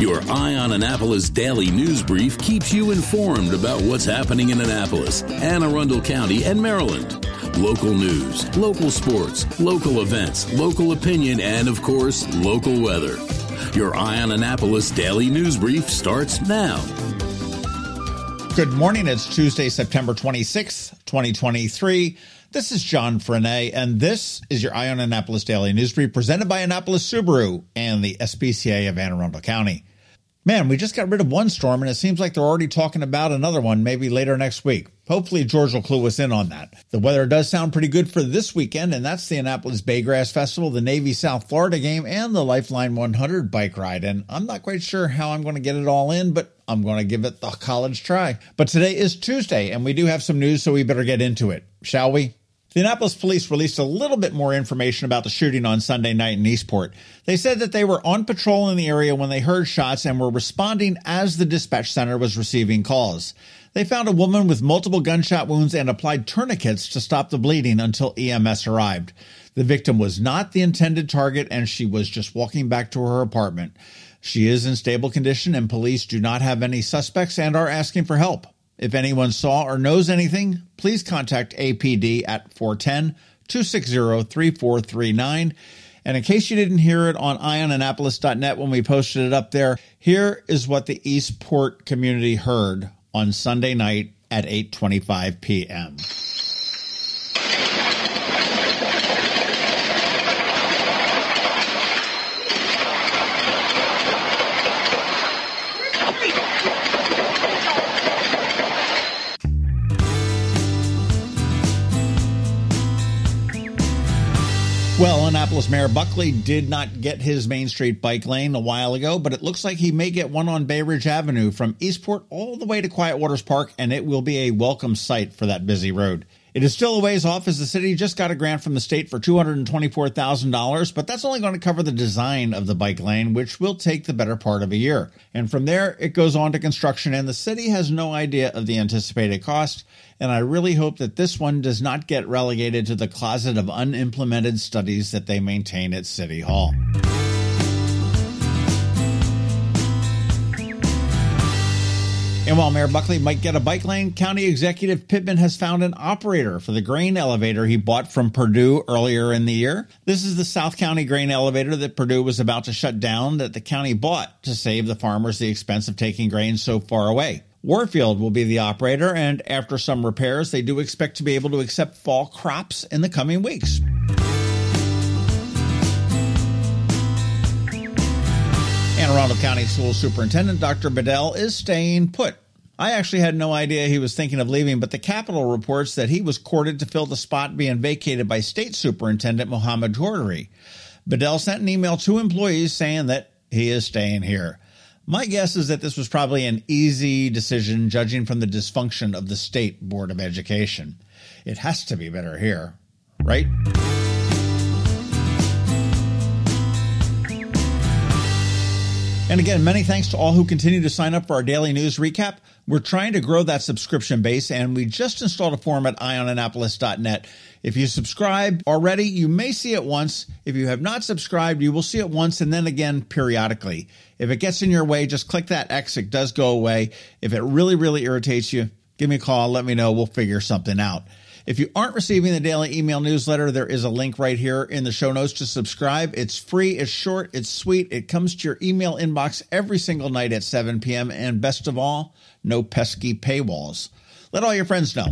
Your Eye on Annapolis daily news brief keeps you informed about what's happening in Annapolis, Anne Arundel County, and Maryland. Local news, local sports, local events, local opinion, and of course, local weather. Your Eye on Annapolis daily news brief starts now. Good morning. It's Tuesday, September 26th, 2023. This is John Frenaye, and this is your Eye on Annapolis Daily News Brief presented by Annapolis Subaru and the SPCA of Anne Arundel County. Man, we just got rid of one storm, and it seems like they're already talking about another one maybe later next week. Hopefully, George will clue us in on that. The weather does sound pretty good for this weekend, and that's the Annapolis Baygrass Festival, the Navy South Florida game, and the Lifeline 100 bike ride. And I'm not quite sure how I'm going to get it all in, but I'm going to give it the college try. But today is Tuesday, and we do have some news, so we better get into it, shall we? The Annapolis police released a little bit more information about the shooting on Sunday night in Eastport. They said that they were on patrol in the area when they heard shots and were responding as the dispatch center was receiving calls. They found a woman with multiple gunshot wounds and applied tourniquets to stop the bleeding until EMS arrived. The victim was not the intended target and she was just walking back to her apartment. She is in stable condition and police do not have any suspects and are asking for help. If anyone saw or knows anything, please contact APD at 410 260 3439. And in case you didn't hear it on eyeonannapolis.net when we posted it up there, here is what the Eastport community heard on Sunday night at 8:25 p.m. Mayor Buckley did not get his Main Street bike lane a while ago, but it looks like he may get one on Bay Ridge Avenue from Eastport all the way to Quiet Waters Park, and it will be a welcome sight for that busy road. It is still a ways off as the city just got a grant from the state for $224,000, but that's only going to cover the design of the bike lane, which will take the better part of a year. And from there, it goes on to construction, and the city has no idea of the anticipated cost. And I really hope that this one does not get relegated to the closet of unimplemented studies that they maintain at City Hall. And while Mayor Buckley might get a bike lane, County Executive Pittman has found an operator for the grain elevator he bought from Perdue earlier in the year. This is the South County grain elevator that Perdue was about to shut down that the county bought to save the farmers the expense of taking grain so far away. Warfield will be the operator, and after some repairs, they do expect to be able to accept fall crops in the coming weeks. Arundel County School Superintendent Dr. Bedell is staying put. I actually had no idea he was thinking of leaving, but the Capital reports that he was courted to fill the spot being vacated by State Superintendent Mohammed Choudhury. Bedell sent an email to employees saying that he is staying here. My guess is that this was probably an easy decision, judging from the dysfunction of the State Board of Education. It has to be better here, right? And again, many thanks to all who continue to sign up for our daily news recap. We're trying to grow that subscription base, and we just installed a form at eyeonannapolis.net. If you subscribe already, you may see it once. If you have not subscribed, you will see it once and then again periodically. If it gets in your way, just click that X. It does go away. If it really, really irritates you, give me a call. Let me know. We'll figure something out. If you aren't receiving the daily email newsletter, there is a link right here in the show notes to subscribe. It's free, it's short, it's sweet. It comes to your email inbox every single night at 7 p.m. And best of all, no pesky paywalls. Let all your friends know.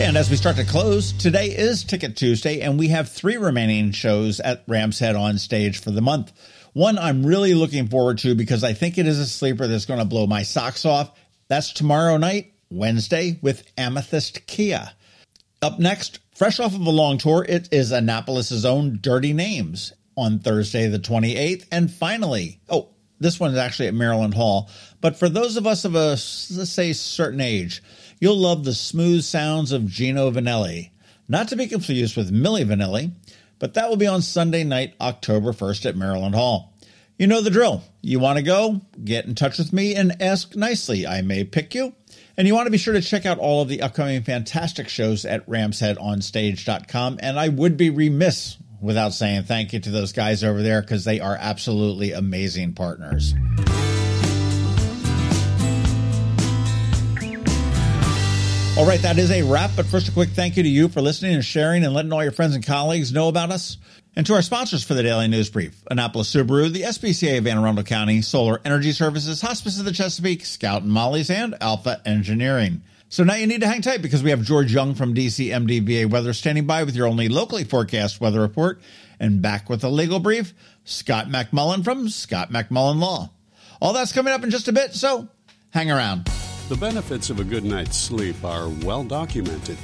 And as we start to close, today is Ticket Tuesday, and we have three remaining shows at Rams Head on stage for the month. One I'm really looking forward to because I think it is a sleeper that's going to blow my socks off. That's tomorrow night, Wednesday, with Amethyst Kia. Up next, fresh off of a long tour, it is Annapolis's own Dirty Names on Thursday, the 28th. And finally, oh, this one is actually at Maryland Hall. But for those of us of a, let's say, certain age, you'll love the smooth sounds of Gino Vannelli. Not to be confused with Milli Vanilli, but that will be on Sunday night, October 1st at Maryland Hall. You know the drill. You want to go? Get in touch with me and ask nicely. I may pick you. And you want to be sure to check out all of the upcoming fantastic shows at ramsheadonstage.com. And I would be remiss without saying thank you to those guys over there because they are absolutely amazing partners. All right, that is a wrap. But first, a quick thank you to you for listening and sharing and letting all your friends and colleagues know about us. And to our sponsors for the Daily News Brief Annapolis Subaru, the SPCA of Anne Arundel County, Solar Energy Services, Hospice of the Chesapeake, Scout and Molly's, and Alpha Engineering. So now you need to hang tight because we have George Young from DCMDVA Weather standing by with your only locally forecast weather report. And back with a legal brief, Scott MacMullan from Scott MacMullan Law. All that's coming up in just a bit, so hang around. The benefits of a good night's sleep are well documented.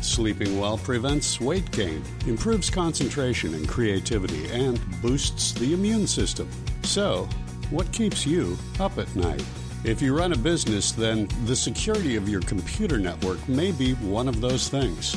Sleeping well prevents weight gain, improves concentration and creativity, and boosts the immune system. So, what keeps you up at night? If you run a business, then the security of your computer network may be one of those things.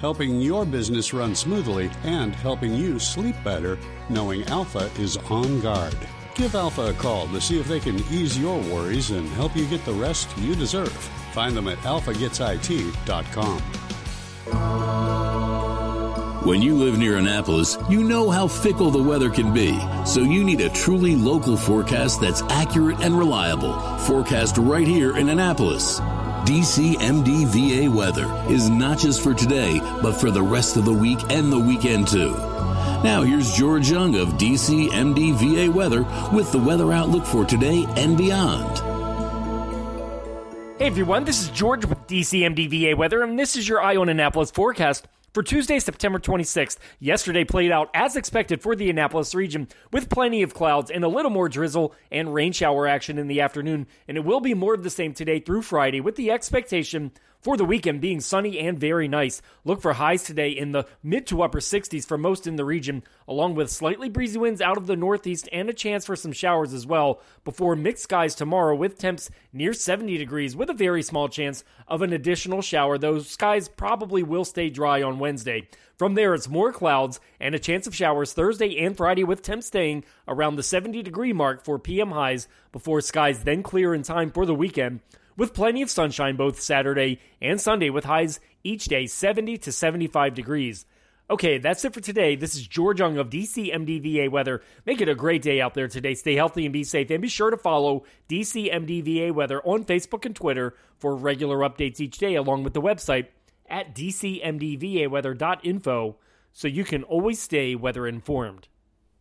helping your business run smoothly and helping you sleep better knowing Alpha is on guard. Give Alpha a call to see if they can ease your worries and help you get the rest you deserve. Find them at alphagetsit.com. When you live near Annapolis, you know how fickle the weather can be. So you need a truly local forecast that's accurate and reliable. Forecast right here in Annapolis. DCMDVA weather is not just for today, but for the rest of the week and the weekend too. Now here's George Young of DCMDVA weather with the weather outlook for today and beyond. Hey everyone, this is George with DCMDVA weather, and this is your Eye on Annapolis forecast for Tuesday, September 26th, yesterday played out as expected for the Annapolis region with plenty of clouds and a little more drizzle and rain shower action in the afternoon. And it will be more of the same today through Friday with the expectation for the weekend being sunny and very nice. Look for highs today in the mid to upper 60s for most in the region, along with slightly breezy winds out of the northeast and a chance for some showers as well, before mixed skies tomorrow with temps near 70 degrees with a very small chance of an additional shower. Those skies probably will stay dry on Wednesday. From there, it's more clouds and a chance of showers Thursday and Friday with temps staying around the 70 degree mark for PM highs before skies then clear in time for the weekend with plenty of sunshine both Saturday and Sunday with highs each day 70 to 75 degrees. Okay, that's it for today. This is George Young of DCMDVA Weather. Make it a great day out there today. Stay healthy and be safe. And be sure to follow DCMDVA Weather on Facebook and Twitter for regular updates each day, along with the website at dcmdvaweather.info so you can always stay weather informed.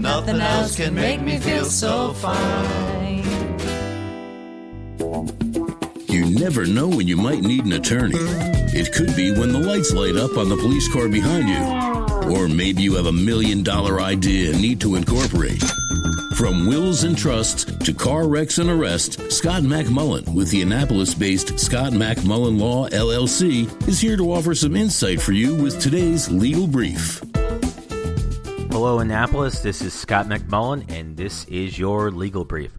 Nothing else can make me feel so fine. You never know when you might need an attorney. It could be when the lights light up on the police car behind you. Or maybe you have a million dollar idea and need to incorporate. From wills and trusts to car wrecks and arrests, Scott MacMullan with the Annapolis based Scott MacMullan Law LLC is here to offer some insight for you with today's legal brief. Hello, Annapolis. This is Scott MacMullan, and this is your legal brief.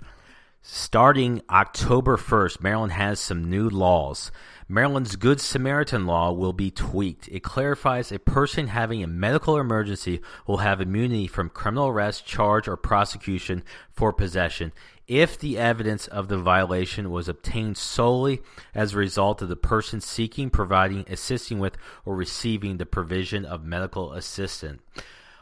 Starting October 1st, Maryland has some new laws. Maryland's Good Samaritan law will be tweaked. It clarifies a person having a medical emergency will have immunity from criminal arrest, charge, or prosecution for possession if the evidence of the violation was obtained solely as a result of the person seeking, providing, assisting with, or receiving the provision of medical assistance.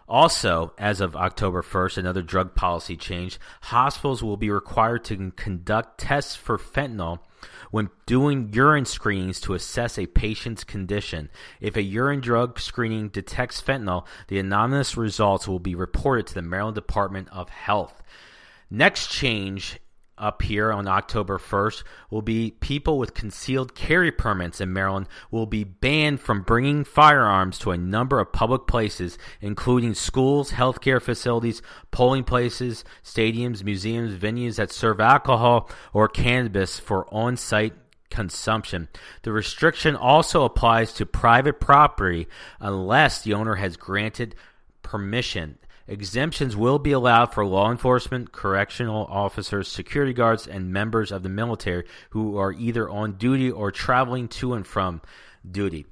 Also, as of October 1st, another drug policy change hospitals will be required to conduct tests for fentanyl when doing urine screenings to assess a patient's condition. If a urine drug screening detects fentanyl, the anonymous results will be reported to the Maryland Department of Health. Next change up here on October 1st will be people with concealed carry permits in Maryland will be banned from bringing firearms to a number of public places, including schools, healthcare facilities, polling places, stadiums, museums, venues that serve alcohol or cannabis for on site consumption. The restriction also applies to private property unless the owner has granted permission. Exemptions will be allowed for law enforcement, correctional officers, security guards, and members of the military who are either on duty or traveling to and from duty.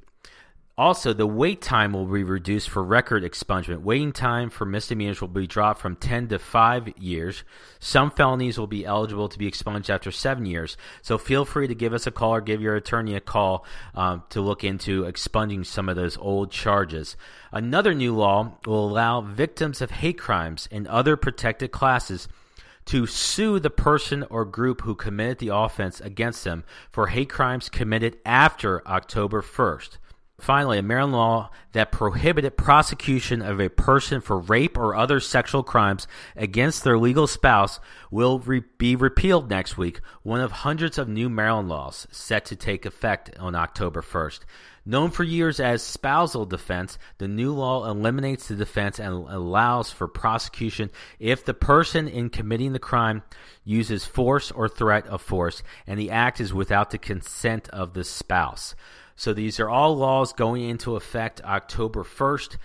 Also, the wait time will be reduced for record expungement. Waiting time for misdemeanors will be dropped from 10 to 5 years. Some felonies will be eligible to be expunged after 7 years. So feel free to give us a call or give your attorney a call um, to look into expunging some of those old charges. Another new law will allow victims of hate crimes and other protected classes to sue the person or group who committed the offense against them for hate crimes committed after October 1st. Finally, a Maryland law that prohibited prosecution of a person for rape or other sexual crimes against their legal spouse will re- be repealed next week, one of hundreds of new Maryland laws set to take effect on October 1st. Known for years as spousal defense, the new law eliminates the defense and allows for prosecution if the person in committing the crime uses force or threat of force and the act is without the consent of the spouse. So these are all laws going into effect October 1st.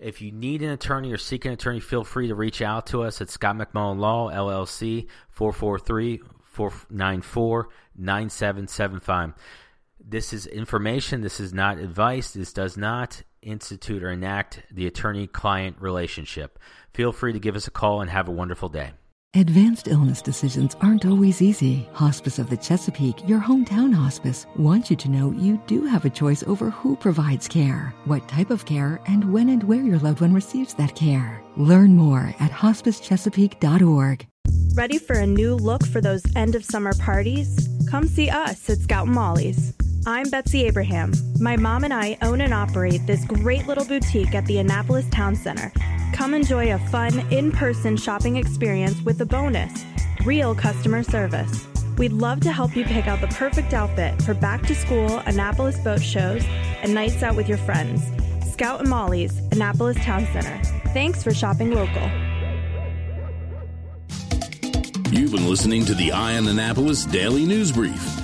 If you need an attorney or seek an attorney, feel free to reach out to us at Scott MacMullan Law, LLC, 443 494 9775. This is information. This is not advice. This does not institute or enact the attorney client relationship. Feel free to give us a call and have a wonderful day. Advanced illness decisions aren't always easy. Hospice of the Chesapeake, your hometown hospice, wants you to know you do have a choice over who provides care, what type of care, and when and where your loved one receives that care. Learn more at hospicechesapeake.org. Ready for a new look for those end of summer parties? Come see us at Scout Molly's. I'm Betsy Abraham. My mom and I own and operate this great little boutique at the Annapolis Town Center. Come enjoy a fun, in person shopping experience with a bonus real customer service. We'd love to help you pick out the perfect outfit for back to school, Annapolis boat shows, and nights out with your friends. Scout and Molly's, Annapolis Town Center. Thanks for shopping local. You've been listening to the Eye on Annapolis Daily News Brief.